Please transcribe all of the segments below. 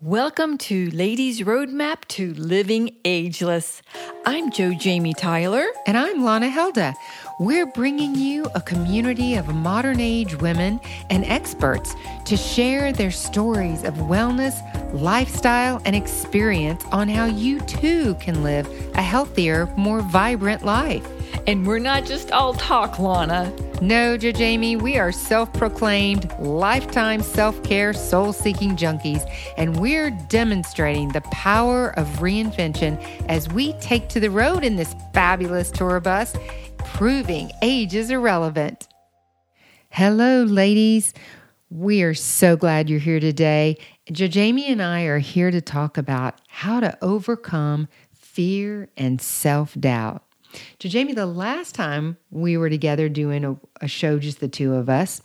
Welcome to Ladies Roadmap to Living Ageless. I'm Joe Jamie Tyler. And I'm Lana Helda. We're bringing you a community of modern age women and experts to share their stories of wellness, lifestyle, and experience on how you too can live a healthier, more vibrant life. And we're not just all talk, Lana. No, Jamie, we are self proclaimed lifetime self care soul seeking junkies, and we're demonstrating the power of reinvention as we take to the road in this fabulous tour bus, proving age is irrelevant. Hello, ladies. We are so glad you're here today. Jamie and I are here to talk about how to overcome fear and self doubt. So, Jamie, the last time we were together doing a, a show, just the two of us,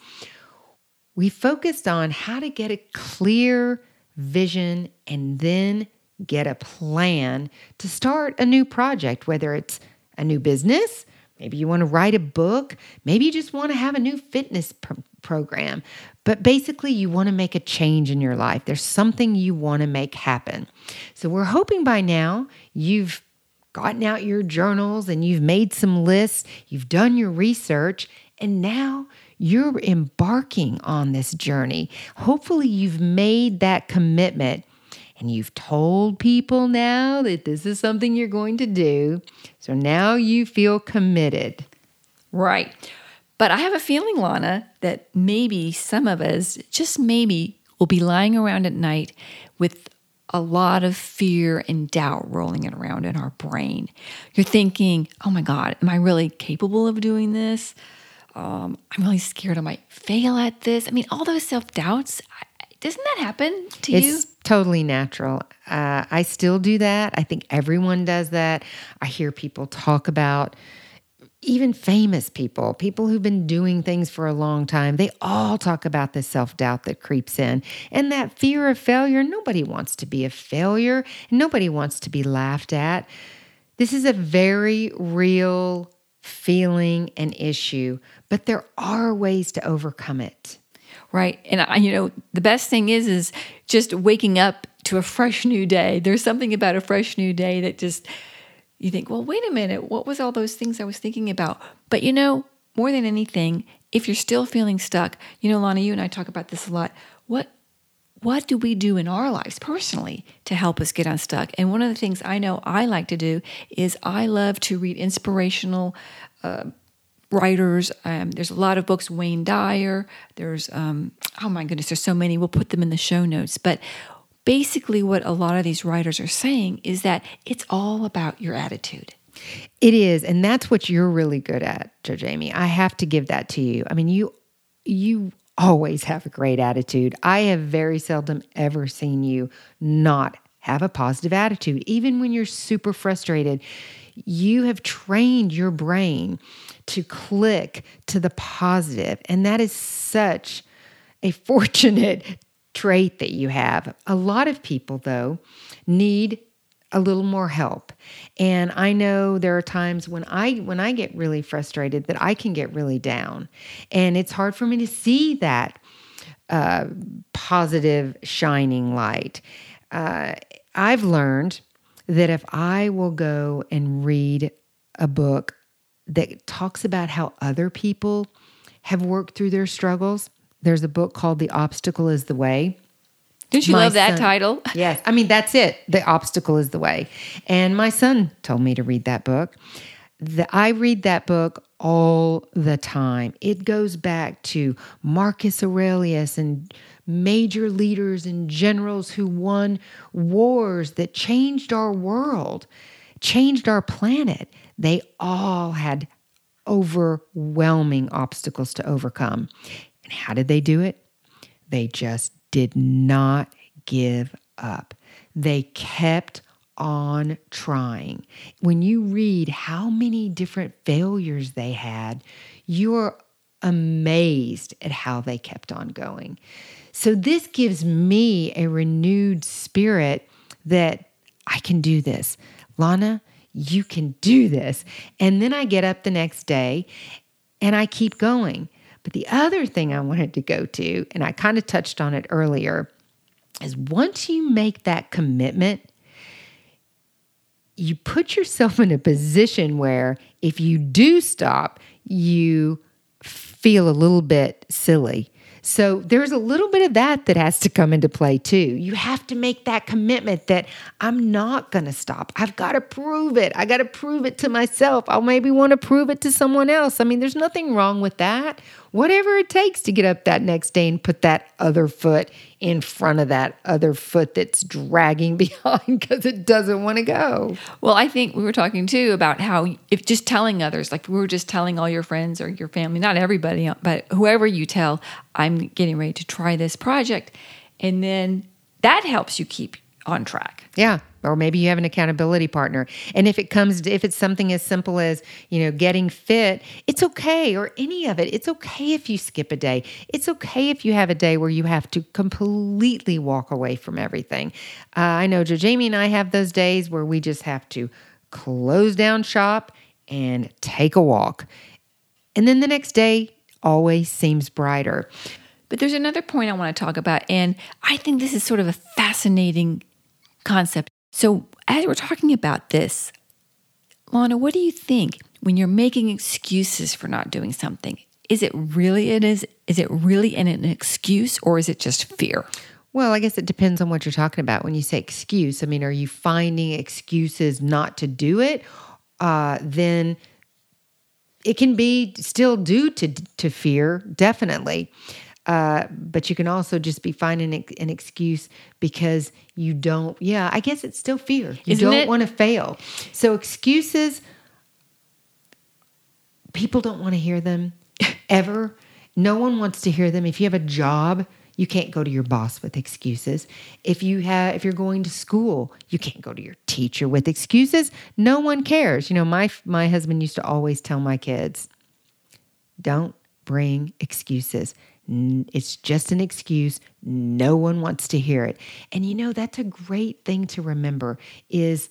we focused on how to get a clear vision and then get a plan to start a new project, whether it's a new business, maybe you want to write a book, maybe you just want to have a new fitness pr- program. But basically, you want to make a change in your life. There's something you want to make happen. So, we're hoping by now you've gotten out your journals and you've made some lists, you've done your research, and now you're embarking on this journey. Hopefully, you've made that commitment and you've told people now that this is something you're going to do. So now you feel committed. Right. But I have a feeling, Lana, that maybe some of us, just maybe, will be lying around at night with a lot of fear and doubt rolling it around in our brain. You're thinking, oh my God, am I really capable of doing this? Um, I'm really scared I might fail at this. I mean, all those self doubts, doesn't that happen to it's you? It's totally natural. Uh, I still do that. I think everyone does that. I hear people talk about even famous people, people who've been doing things for a long time, they all talk about the self doubt that creeps in and that fear of failure. Nobody wants to be a failure, nobody wants to be laughed at. This is a very real feeling and issue, but there are ways to overcome it. Right. And I, you know, the best thing is is just waking up to a fresh new day. There's something about a fresh new day that just you think, well, wait a minute, what was all those things I was thinking about? But you know, more than anything, if you're still feeling stuck, you know, Lana, you and I talk about this a lot. What what do we do in our lives personally to help us get unstuck? And one of the things I know I like to do is I love to read inspirational uh, writers. Um, there's a lot of books, Wayne Dyer. There's, um, oh my goodness, there's so many. We'll put them in the show notes. But basically what a lot of these writers are saying is that it's all about your attitude. It is, and that's what you're really good at, Joe Jamie. I have to give that to you. I mean, you you always have a great attitude. I have very seldom ever seen you not have a positive attitude, even when you're super frustrated. You have trained your brain to click to the positive, and that is such a fortunate trait that you have. A lot of people, though, need a little more help. And I know there are times when I when I get really frustrated that I can get really down. And it's hard for me to see that uh, positive shining light. Uh, I've learned that if I will go and read a book that talks about how other people have worked through their struggles, there's a book called The Obstacle is the Way. Didn't you my love that son, title? Yes. I mean, that's it. The obstacle is the way. And my son told me to read that book. The, I read that book all the time. It goes back to Marcus Aurelius and major leaders and generals who won wars that changed our world, changed our planet. They all had overwhelming obstacles to overcome. And how did they do it? They just did not give up. They kept on trying. When you read how many different failures they had, you're amazed at how they kept on going. So, this gives me a renewed spirit that I can do this. Lana, you can do this. And then I get up the next day and I keep going. But the other thing I wanted to go to, and I kind of touched on it earlier, is once you make that commitment, you put yourself in a position where if you do stop, you feel a little bit silly so there's a little bit of that that has to come into play too. You have to make that commitment that I'm not going to stop. I've got to prove it. I got to prove it to myself. I'll maybe want to prove it to someone else. I mean, there's nothing wrong with that. Whatever it takes to get up that next day and put that other foot in front of that other foot that's dragging behind because it doesn't want to go. Well, I think we were talking too about how if just telling others, like we were just telling all your friends or your family, not everybody, but whoever you tell, I'm getting ready to try this project. And then that helps you keep on track. Yeah or maybe you have an accountability partner. And if it comes to, if it's something as simple as you know getting fit it's okay or any of it. It's okay if you skip a day. It's okay if you have a day where you have to completely walk away from everything. Uh, i know joe jamie and i have those days where we just have to close down shop and take a walk. And then the next day always seems brighter. But there's another point I want to talk about, and I think this is sort of a fascinating concept. So, as we're talking about this, Lana, what do you think when you're making excuses for not doing something? Is it really it is is it really an, an excuse or is it just fear? Well, I guess it depends on what you're talking about. When you say excuse, I mean, are you finding excuses not to do it? Uh, then it can be still due to to fear, definitely. Uh, but you can also just be finding an excuse because you don't, yeah, I guess it's still fear. You Isn't don't want to fail. So excuses, people don't want to hear them ever. No one wants to hear them. If you have a job, you can't go to your boss with excuses. If you have if you're going to school, you can't go to your teacher with excuses. No one cares. You know, my my husband used to always tell my kids, don't bring excuses. It's just an excuse. No one wants to hear it. And you know, that's a great thing to remember is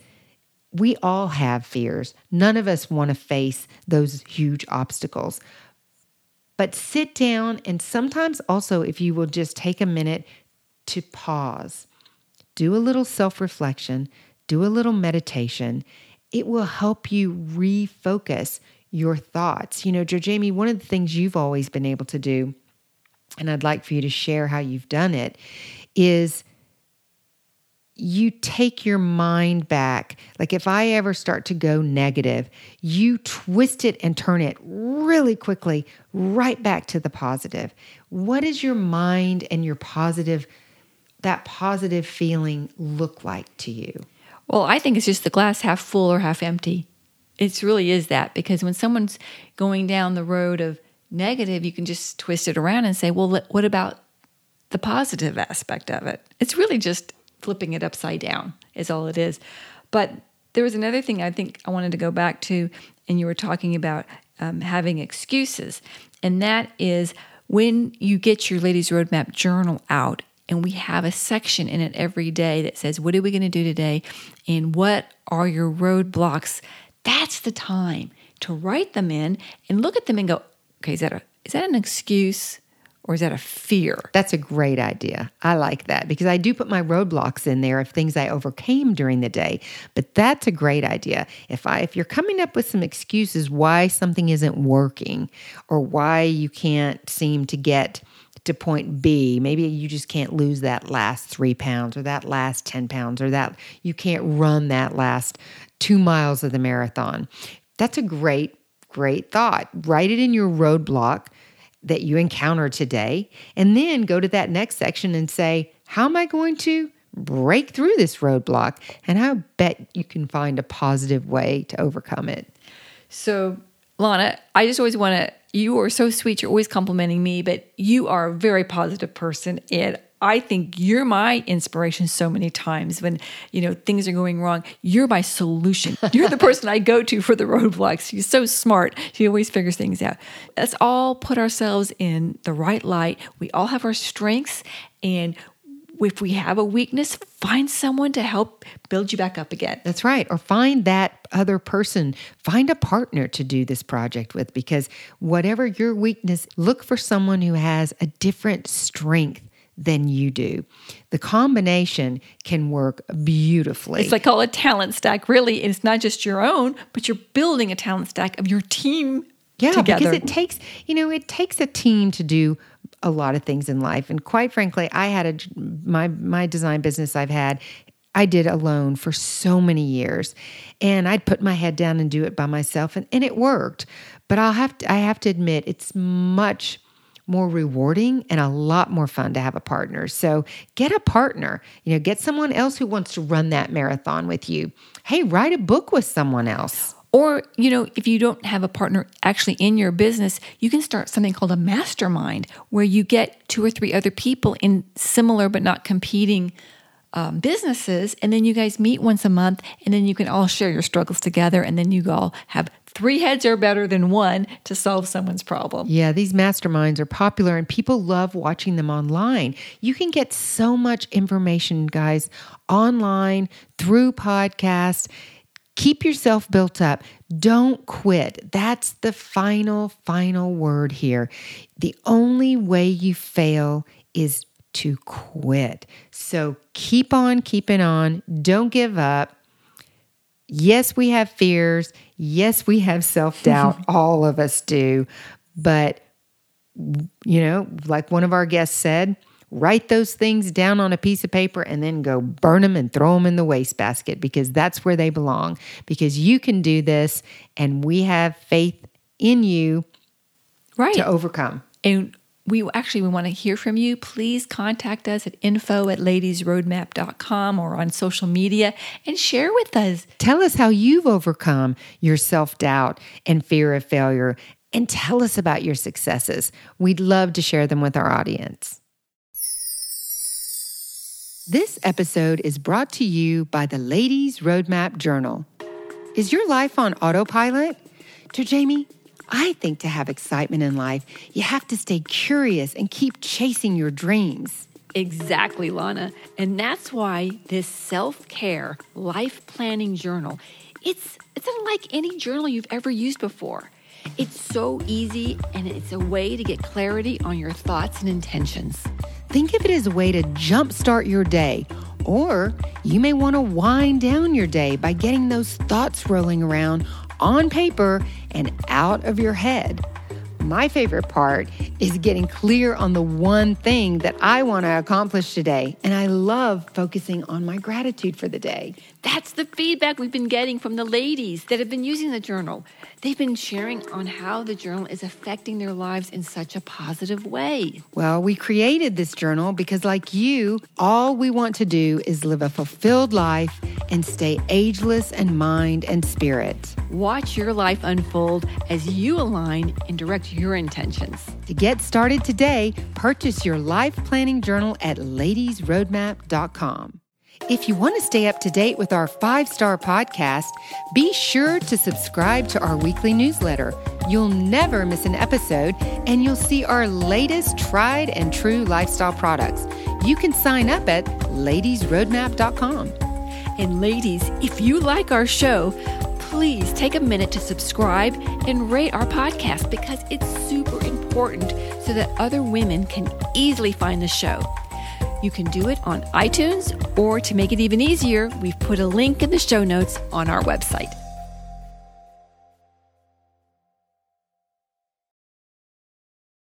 we all have fears. None of us want to face those huge obstacles. But sit down and sometimes also if you will just take a minute to pause, do a little self-reflection, do a little meditation, it will help you refocus your thoughts. You know, Joe Jamie, one of the things you've always been able to do and I'd like for you to share how you've done it, is you take your mind back. Like if I ever start to go negative, you twist it and turn it really quickly right back to the positive. What does your mind and your positive, that positive feeling look like to you? Well, I think it's just the glass half full or half empty. It really is that because when someone's going down the road of negative, you can just twist it around and say, well, what about the positive aspect of it? It's really just flipping it upside down, is all it is. But there was another thing I think I wanted to go back to, and you were talking about um, having excuses, and that is when you get your Ladies Roadmap journal out, and we have a section in it every day that says, What are we going to do today? And what are your roadblocks? That's the time to write them in and look at them and go, okay, is that a is that an excuse or is that a fear? That's a great idea. I like that because I do put my roadblocks in there of things I overcame during the day. But that's a great idea. If I if you're coming up with some excuses why something isn't working or why you can't seem to get to point B. Maybe you just can't lose that last three pounds or that last 10 pounds or that you can't run that last two miles of the marathon. That's a great Great thought. Write it in your roadblock that you encounter today, and then go to that next section and say, How am I going to break through this roadblock? And I bet you can find a positive way to overcome it. So, Lana, I just always want to, you are so sweet. You're always complimenting me, but you are a very positive person. And I think you're my inspiration so many times when, you know, things are going wrong. You're my solution. You're the person I go to for the roadblocks. She's so smart. She always figures things out. Let's all put ourselves in the right light. We all have our strengths and if we have a weakness, find someone to help build you back up again. That's right. Or find that other person, find a partner to do this project with because whatever your weakness, look for someone who has a different strength than you do. The combination can work beautifully. It's like called a talent stack. Really, it's not just your own, but you're building a talent stack of your team yeah, together. because it takes, you know, it takes a team to do a lot of things in life. And quite frankly, I had a my my design business I've had I did alone for so many years. And I'd put my head down and do it by myself and, and it worked. But I'll have to I have to admit it's much more rewarding and a lot more fun to have a partner. So get a partner, you know, get someone else who wants to run that marathon with you. Hey, write a book with someone else. Or, you know, if you don't have a partner actually in your business, you can start something called a mastermind where you get two or three other people in similar but not competing um, businesses. And then you guys meet once a month and then you can all share your struggles together. And then you all have three heads are better than one to solve someone's problem. Yeah, these masterminds are popular and people love watching them online. You can get so much information, guys, online through podcasts. Keep yourself built up. Don't quit. That's the final, final word here. The only way you fail is to quit. So keep on keeping on. Don't give up. Yes, we have fears. Yes, we have self doubt. All of us do. But, you know, like one of our guests said, write those things down on a piece of paper and then go burn them and throw them in the wastebasket because that's where they belong. Because you can do this and we have faith in you right. to overcome. And we actually we want to hear from you. Please contact us at info at ladiesroadmap.com or on social media and share with us. Tell us how you've overcome your self doubt and fear of failure and tell us about your successes. We'd love to share them with our audience. This episode is brought to you by the Ladies Roadmap Journal. Is your life on autopilot? To Jamie, I think to have excitement in life, you have to stay curious and keep chasing your dreams. Exactly, Lana. And that's why this self-care life planning journal, it's it's unlike any journal you've ever used before. It's so easy and it's a way to get clarity on your thoughts and intentions. Think of it as a way to jumpstart your day, or you may want to wind down your day by getting those thoughts rolling around on paper and out of your head. My favorite part is getting clear on the one thing that I want to accomplish today. And I love focusing on my gratitude for the day. That's the feedback we've been getting from the ladies that have been using the journal. They've been sharing on how the journal is affecting their lives in such a positive way. Well, we created this journal because, like you, all we want to do is live a fulfilled life and stay ageless in mind and spirit. Watch your life unfold as you align and direct your intentions. To get started today, purchase your life planning journal at ladiesroadmap.com. If you want to stay up to date with our five star podcast, be sure to subscribe to our weekly newsletter. You'll never miss an episode, and you'll see our latest tried and true lifestyle products. You can sign up at ladiesroadmap.com. And ladies, if you like our show, please take a minute to subscribe and rate our podcast because it's super important so that other women can easily find the show. You can do it on iTunes, or to make it even easier, we've put a link in the show notes on our website.